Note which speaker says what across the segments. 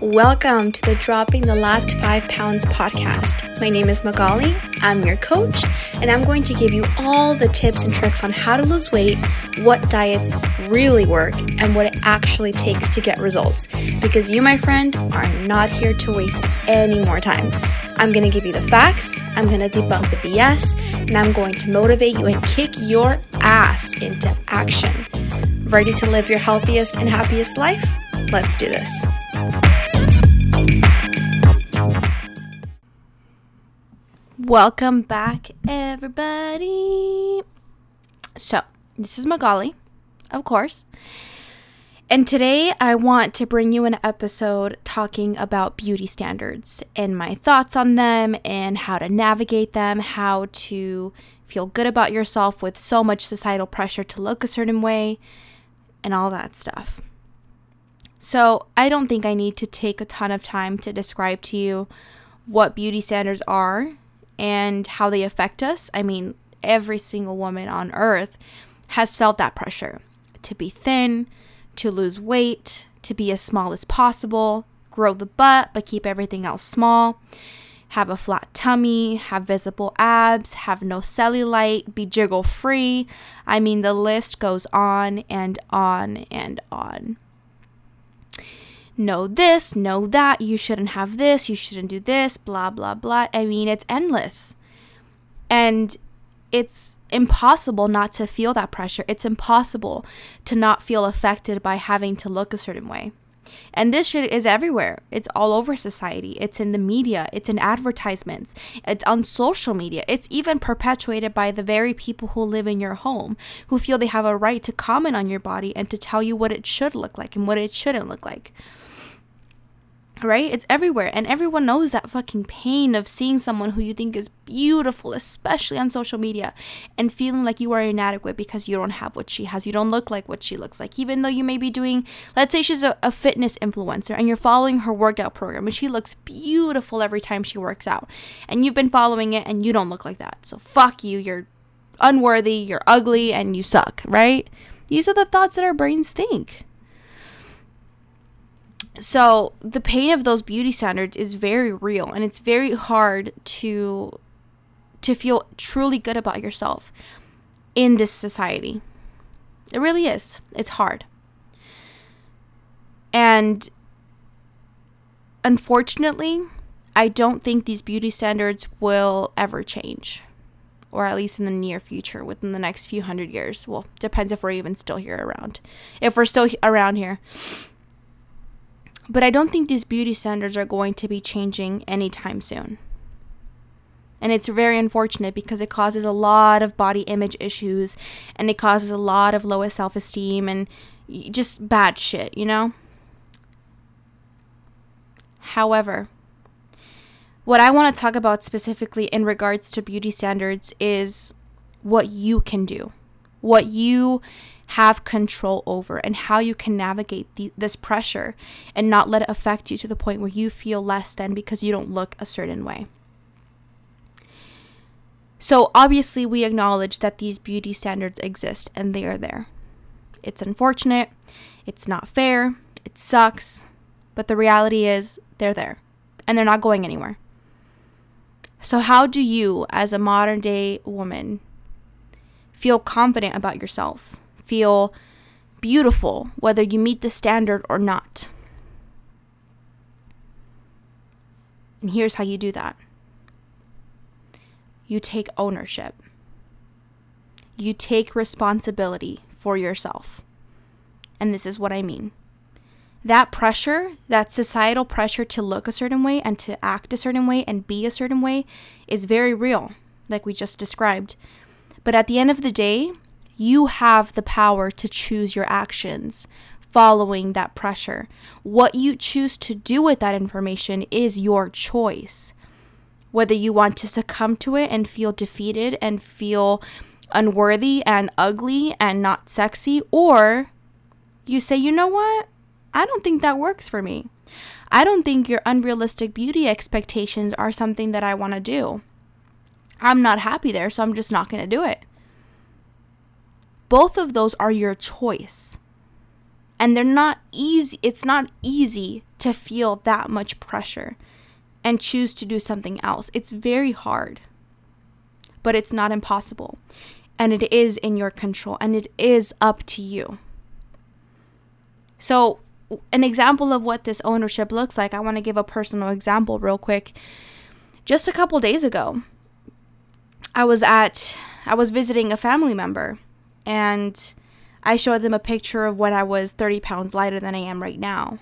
Speaker 1: Welcome to the Dropping the Last Five Pounds podcast. My name is Magali, I'm your coach, and I'm going to give you all the tips and tricks on how to lose weight, what diets really work, and what it actually takes to get results. Because you, my friend, are not here to waste any more time. I'm going to give you the facts, I'm going to debunk the BS, and I'm going to motivate you and kick your ass into action. Ready to live your healthiest and happiest life? Let's do this. Welcome back, everybody. So, this is Magali, of course. And today I want to bring you an episode talking about beauty standards and my thoughts on them and how to navigate them, how to feel good about yourself with so much societal pressure to look a certain way, and all that stuff. So, I don't think I need to take a ton of time to describe to you what beauty standards are and how they affect us. I mean, every single woman on earth has felt that pressure to be thin, to lose weight, to be as small as possible, grow the butt but keep everything else small, have a flat tummy, have visible abs, have no cellulite, be jiggle free. I mean, the list goes on and on and on know this, know that, you shouldn't have this, you shouldn't do this, blah, blah, blah. I mean, it's endless. And it's impossible not to feel that pressure. It's impossible to not feel affected by having to look a certain way. And this shit is everywhere. It's all over society. It's in the media. It's in advertisements. It's on social media. It's even perpetuated by the very people who live in your home who feel they have a right to comment on your body and to tell you what it should look like and what it shouldn't look like right? It's everywhere. And everyone knows that fucking pain of seeing someone who you think is beautiful, especially on social media, and feeling like you are inadequate because you don't have what she has. You don't look like what she looks like. Even though you may be doing, let's say she's a, a fitness influencer and you're following her workout program and she looks beautiful every time she works out. And you've been following it and you don't look like that. So fuck you. You're unworthy, you're ugly, and you suck, right? These are the thoughts that our brains think. So the pain of those beauty standards is very real and it's very hard to to feel truly good about yourself in this society. It really is. It's hard. And unfortunately, I don't think these beauty standards will ever change. Or at least in the near future, within the next few hundred years. Well, depends if we're even still here around. If we're still around here. But I don't think these beauty standards are going to be changing anytime soon. And it's very unfortunate because it causes a lot of body image issues and it causes a lot of low self esteem and just bad shit, you know? However, what I want to talk about specifically in regards to beauty standards is what you can do, what you have control over and how you can navigate the, this pressure and not let it affect you to the point where you feel less than because you don't look a certain way. So, obviously, we acknowledge that these beauty standards exist and they are there. It's unfortunate, it's not fair, it sucks, but the reality is they're there and they're not going anywhere. So, how do you, as a modern day woman, feel confident about yourself? Feel beautiful, whether you meet the standard or not. And here's how you do that you take ownership, you take responsibility for yourself. And this is what I mean. That pressure, that societal pressure to look a certain way and to act a certain way and be a certain way, is very real, like we just described. But at the end of the day, you have the power to choose your actions following that pressure. What you choose to do with that information is your choice. Whether you want to succumb to it and feel defeated and feel unworthy and ugly and not sexy, or you say, you know what? I don't think that works for me. I don't think your unrealistic beauty expectations are something that I want to do. I'm not happy there, so I'm just not going to do it. Both of those are your choice. And they're not easy, it's not easy to feel that much pressure and choose to do something else. It's very hard, but it's not impossible. And it is in your control and it is up to you. So, an example of what this ownership looks like, I want to give a personal example real quick. Just a couple days ago, I was at I was visiting a family member and I showed them a picture of when I was 30 pounds lighter than I am right now.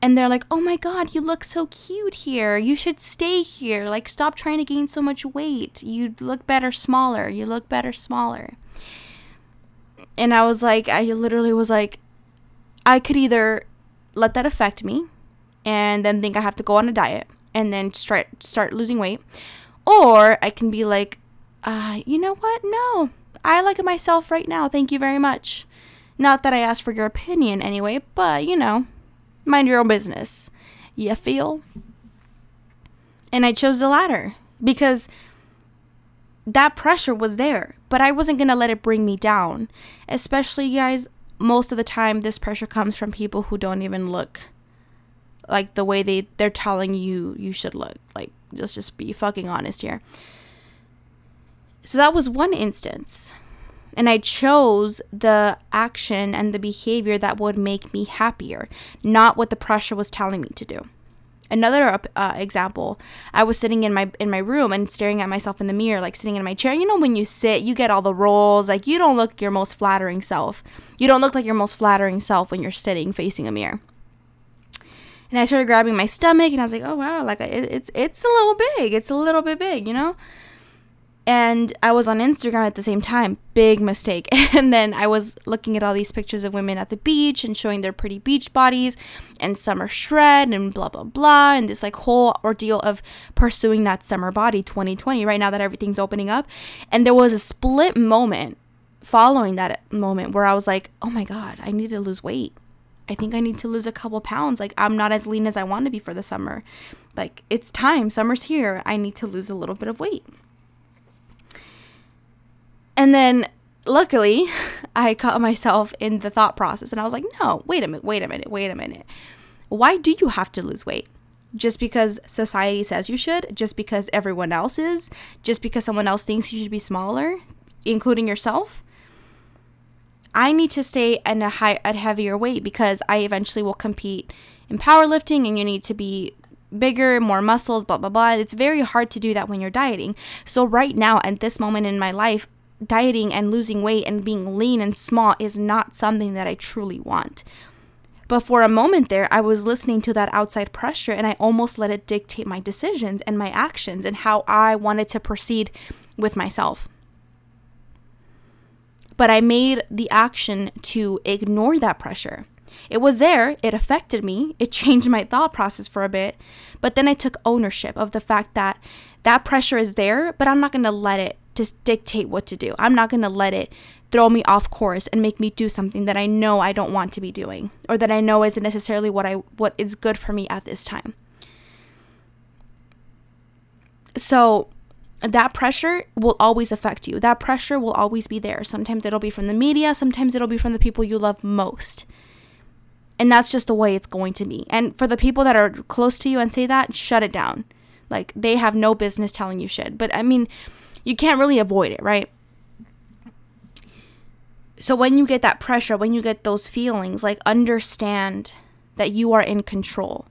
Speaker 1: And they're like, "Oh my god, you look so cute here. You should stay here. Like stop trying to gain so much weight. You look better smaller. You look better smaller." And I was like, I literally was like, I could either let that affect me and then think I have to go on a diet and then start start losing weight, or I can be like, uh, you know what? No, I like myself right now. Thank you very much. Not that I asked for your opinion anyway, but you know, mind your own business. You feel? And I chose the latter because that pressure was there, but I wasn't going to let it bring me down. Especially, guys, most of the time this pressure comes from people who don't even look like the way they they're telling you you should look like let's just be fucking honest here so that was one instance. And i chose the action and the behavior that would make me happier not what the pressure was telling me to do. Another uh, example i was sitting in my in my room and staring at myself in the mirror like sitting in my chair. You know when you sit you get all the rolls like you don't look your most flattering self. You don't look like your most flattering self when you're sitting facing a mirror. And i started grabbing my stomach and i was like oh wow like it, it's it's a little big. It's a little bit big you know and I was on Instagram at the same time. Big mistake. And then I was looking at all these pictures of women at the beach and showing their pretty beach bodies and summer shred and blah, blah, blah. And this like whole ordeal of pursuing that summer body 2020 right now that everything's opening up. And there was a split moment following that moment where I was like, oh my God, I need to lose weight. I think I need to lose a couple pounds. Like, I'm not as lean as I want to be for the summer. Like, it's time. Summer's here. I need to lose a little bit of weight. And then luckily, I caught myself in the thought process and I was like, no, wait a minute, wait a minute, wait a minute. Why do you have to lose weight? Just because society says you should? Just because everyone else is? Just because someone else thinks you should be smaller, including yourself? I need to stay at a high at heavier weight because I eventually will compete in powerlifting and you need to be bigger, more muscles, blah blah blah. It's very hard to do that when you're dieting. So right now at this moment in my life, dieting and losing weight and being lean and small is not something that I truly want. But for a moment there, I was listening to that outside pressure and I almost let it dictate my decisions and my actions and how I wanted to proceed with myself. But I made the action to ignore that pressure. It was there, it affected me, it changed my thought process for a bit, but then I took ownership of the fact that that pressure is there, but I'm not going to let it just dictate what to do. I'm not going to let it throw me off course and make me do something that I know I don't want to be doing or that I know isn't necessarily what I what is good for me at this time. So that pressure will always affect you. That pressure will always be there. Sometimes it'll be from the media, sometimes it'll be from the people you love most. And that's just the way it's going to be. And for the people that are close to you and say that, shut it down. Like they have no business telling you shit. But I mean, you can't really avoid it, right? So when you get that pressure, when you get those feelings, like understand that you are in control.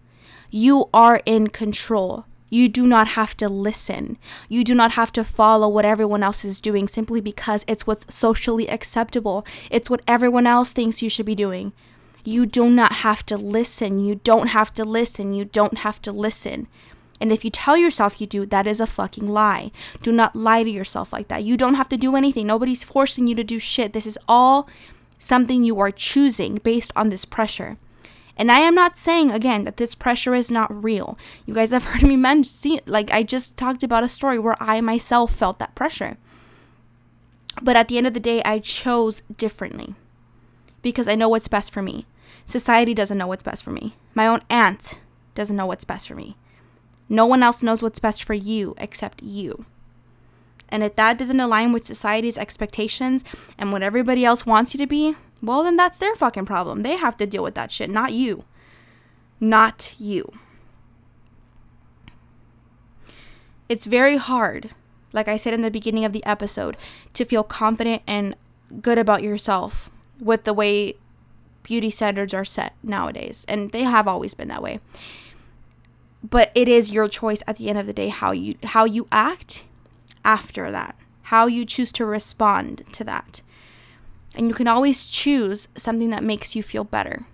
Speaker 1: You are in control. You do not have to listen. You do not have to follow what everyone else is doing simply because it's what's socially acceptable. It's what everyone else thinks you should be doing. You do not have to listen. You don't have to listen. You don't have to listen. And if you tell yourself you do, that is a fucking lie. Do not lie to yourself like that. You don't have to do anything. Nobody's forcing you to do shit. This is all something you are choosing based on this pressure. And I am not saying again that this pressure is not real. You guys have heard me mention, like I just talked about a story where I myself felt that pressure. But at the end of the day, I chose differently because I know what's best for me. Society doesn't know what's best for me. My own aunt doesn't know what's best for me. No one else knows what's best for you except you. And if that doesn't align with society's expectations and what everybody else wants you to be, well, then that's their fucking problem. They have to deal with that shit, not you. not you. It's very hard, like I said in the beginning of the episode, to feel confident and good about yourself with the way beauty standards are set nowadays. And they have always been that way. But it is your choice at the end of the day how you how you act after that, how you choose to respond to that. And you can always choose something that makes you feel better.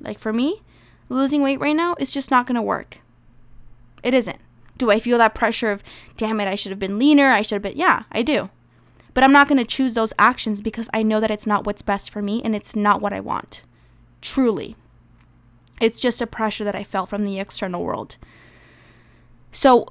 Speaker 1: Like for me, losing weight right now is just not going to work. It isn't. Do I feel that pressure of, damn it, I should have been leaner? I should have been. Yeah, I do. But I'm not going to choose those actions because I know that it's not what's best for me and it's not what I want. Truly. It's just a pressure that I felt from the external world. So,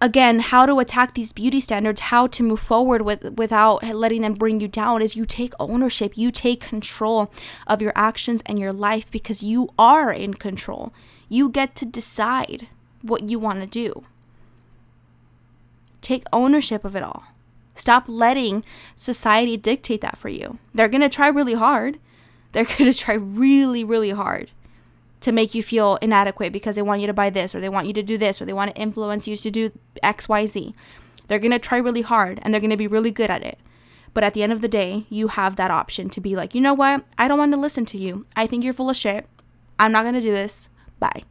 Speaker 1: again, how to attack these beauty standards, how to move forward with without letting them bring you down is you take ownership, you take control of your actions and your life because you are in control. You get to decide what you want to do. Take ownership of it all. Stop letting society dictate that for you. They're going to try really hard. They're going to try really, really hard to make you feel inadequate because they want you to buy this or they want you to do this or they want to influence you to do XYZ. They're going to try really hard and they're going to be really good at it. But at the end of the day, you have that option to be like, you know what? I don't want to listen to you. I think you're full of shit. I'm not going to do this. Bye.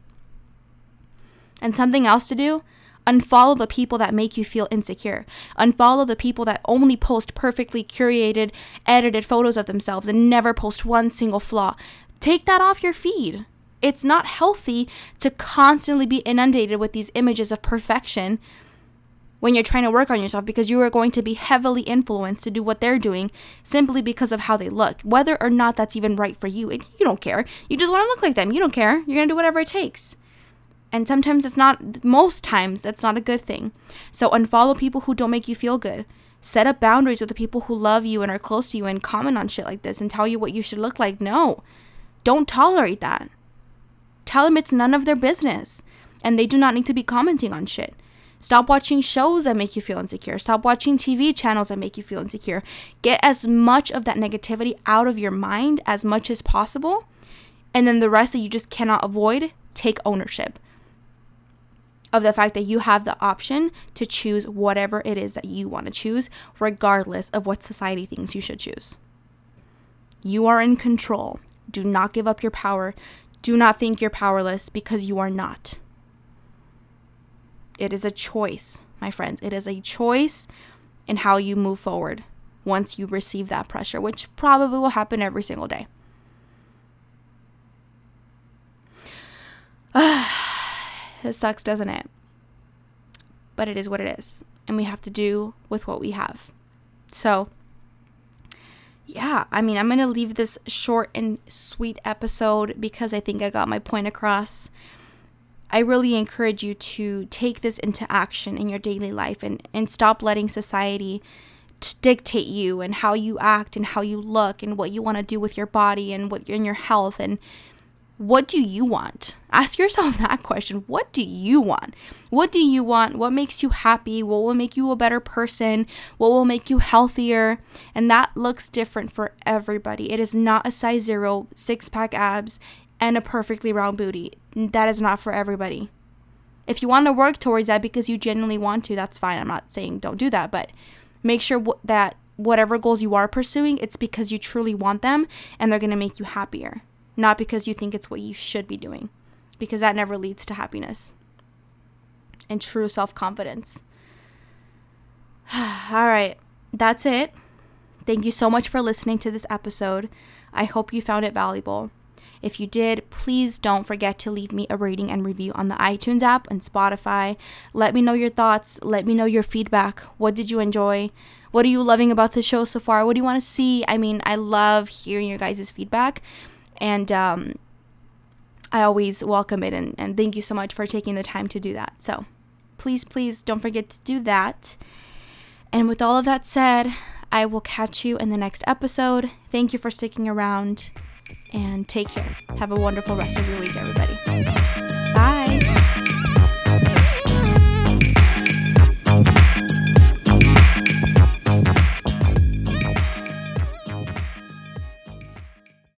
Speaker 1: And something else to do unfollow the people that make you feel insecure. Unfollow the people that only post perfectly curated, edited photos of themselves and never post one single flaw. Take that off your feed. It's not healthy to constantly be inundated with these images of perfection when you're trying to work on yourself because you are going to be heavily influenced to do what they're doing simply because of how they look. Whether or not that's even right for you, And you don't care. You just want to look like them. You don't care. You're going to do whatever it takes. And sometimes it's not, most times, that's not a good thing. So unfollow people who don't make you feel good. Set up boundaries with the people who love you and are close to you and comment on shit like this and tell you what you should look like. No, don't tolerate that. Tell them it's none of their business and they do not need to be commenting on shit. Stop watching shows that make you feel insecure. Stop watching TV channels that make you feel insecure. Get as much of that negativity out of your mind as much as possible. And then the rest that you just cannot avoid, take ownership of the fact that you have the option to choose whatever it is that you want to choose, regardless of what society thinks you should choose. You are in control. Do not give up your power. Do not think you're powerless because you are not. It is a choice, my friends. It is a choice in how you move forward once you receive that pressure, which probably will happen every single day. It sucks, doesn't it? But it is what it is. And we have to do with what we have. So, yeah, I mean, I'm going to leave this short and sweet episode because I think I got my point across. I really encourage you to take this into action in your daily life and, and stop letting society dictate you and how you act and how you look and what you want to do with your body and what in your health and what do you want? Ask yourself that question. What do you want? What do you want? What makes you happy? What will make you a better person? What will make you healthier? And that looks different for everybody. It is not a size zero, six pack abs, and a perfectly round booty. That is not for everybody. If you want to work towards that because you genuinely want to, that's fine. I'm not saying don't do that, but make sure that whatever goals you are pursuing, it's because you truly want them and they're going to make you happier not because you think it's what you should be doing, because that never leads to happiness and true self confidence. All right, that's it. Thank you so much for listening to this episode. I hope you found it valuable. If you did, please don't forget to leave me a rating and review on the iTunes app and Spotify. Let me know your thoughts. Let me know your feedback. What did you enjoy? What are you loving about the show so far? What do you want to see? I mean, I love hearing your guys' feedback and um, I always welcome it. And, and thank you so much for taking the time to do that. So please, please don't forget to do that. And with all of that said, I will catch you in the next episode. Thank you for sticking around and take care. Have a wonderful rest of your week, everybody.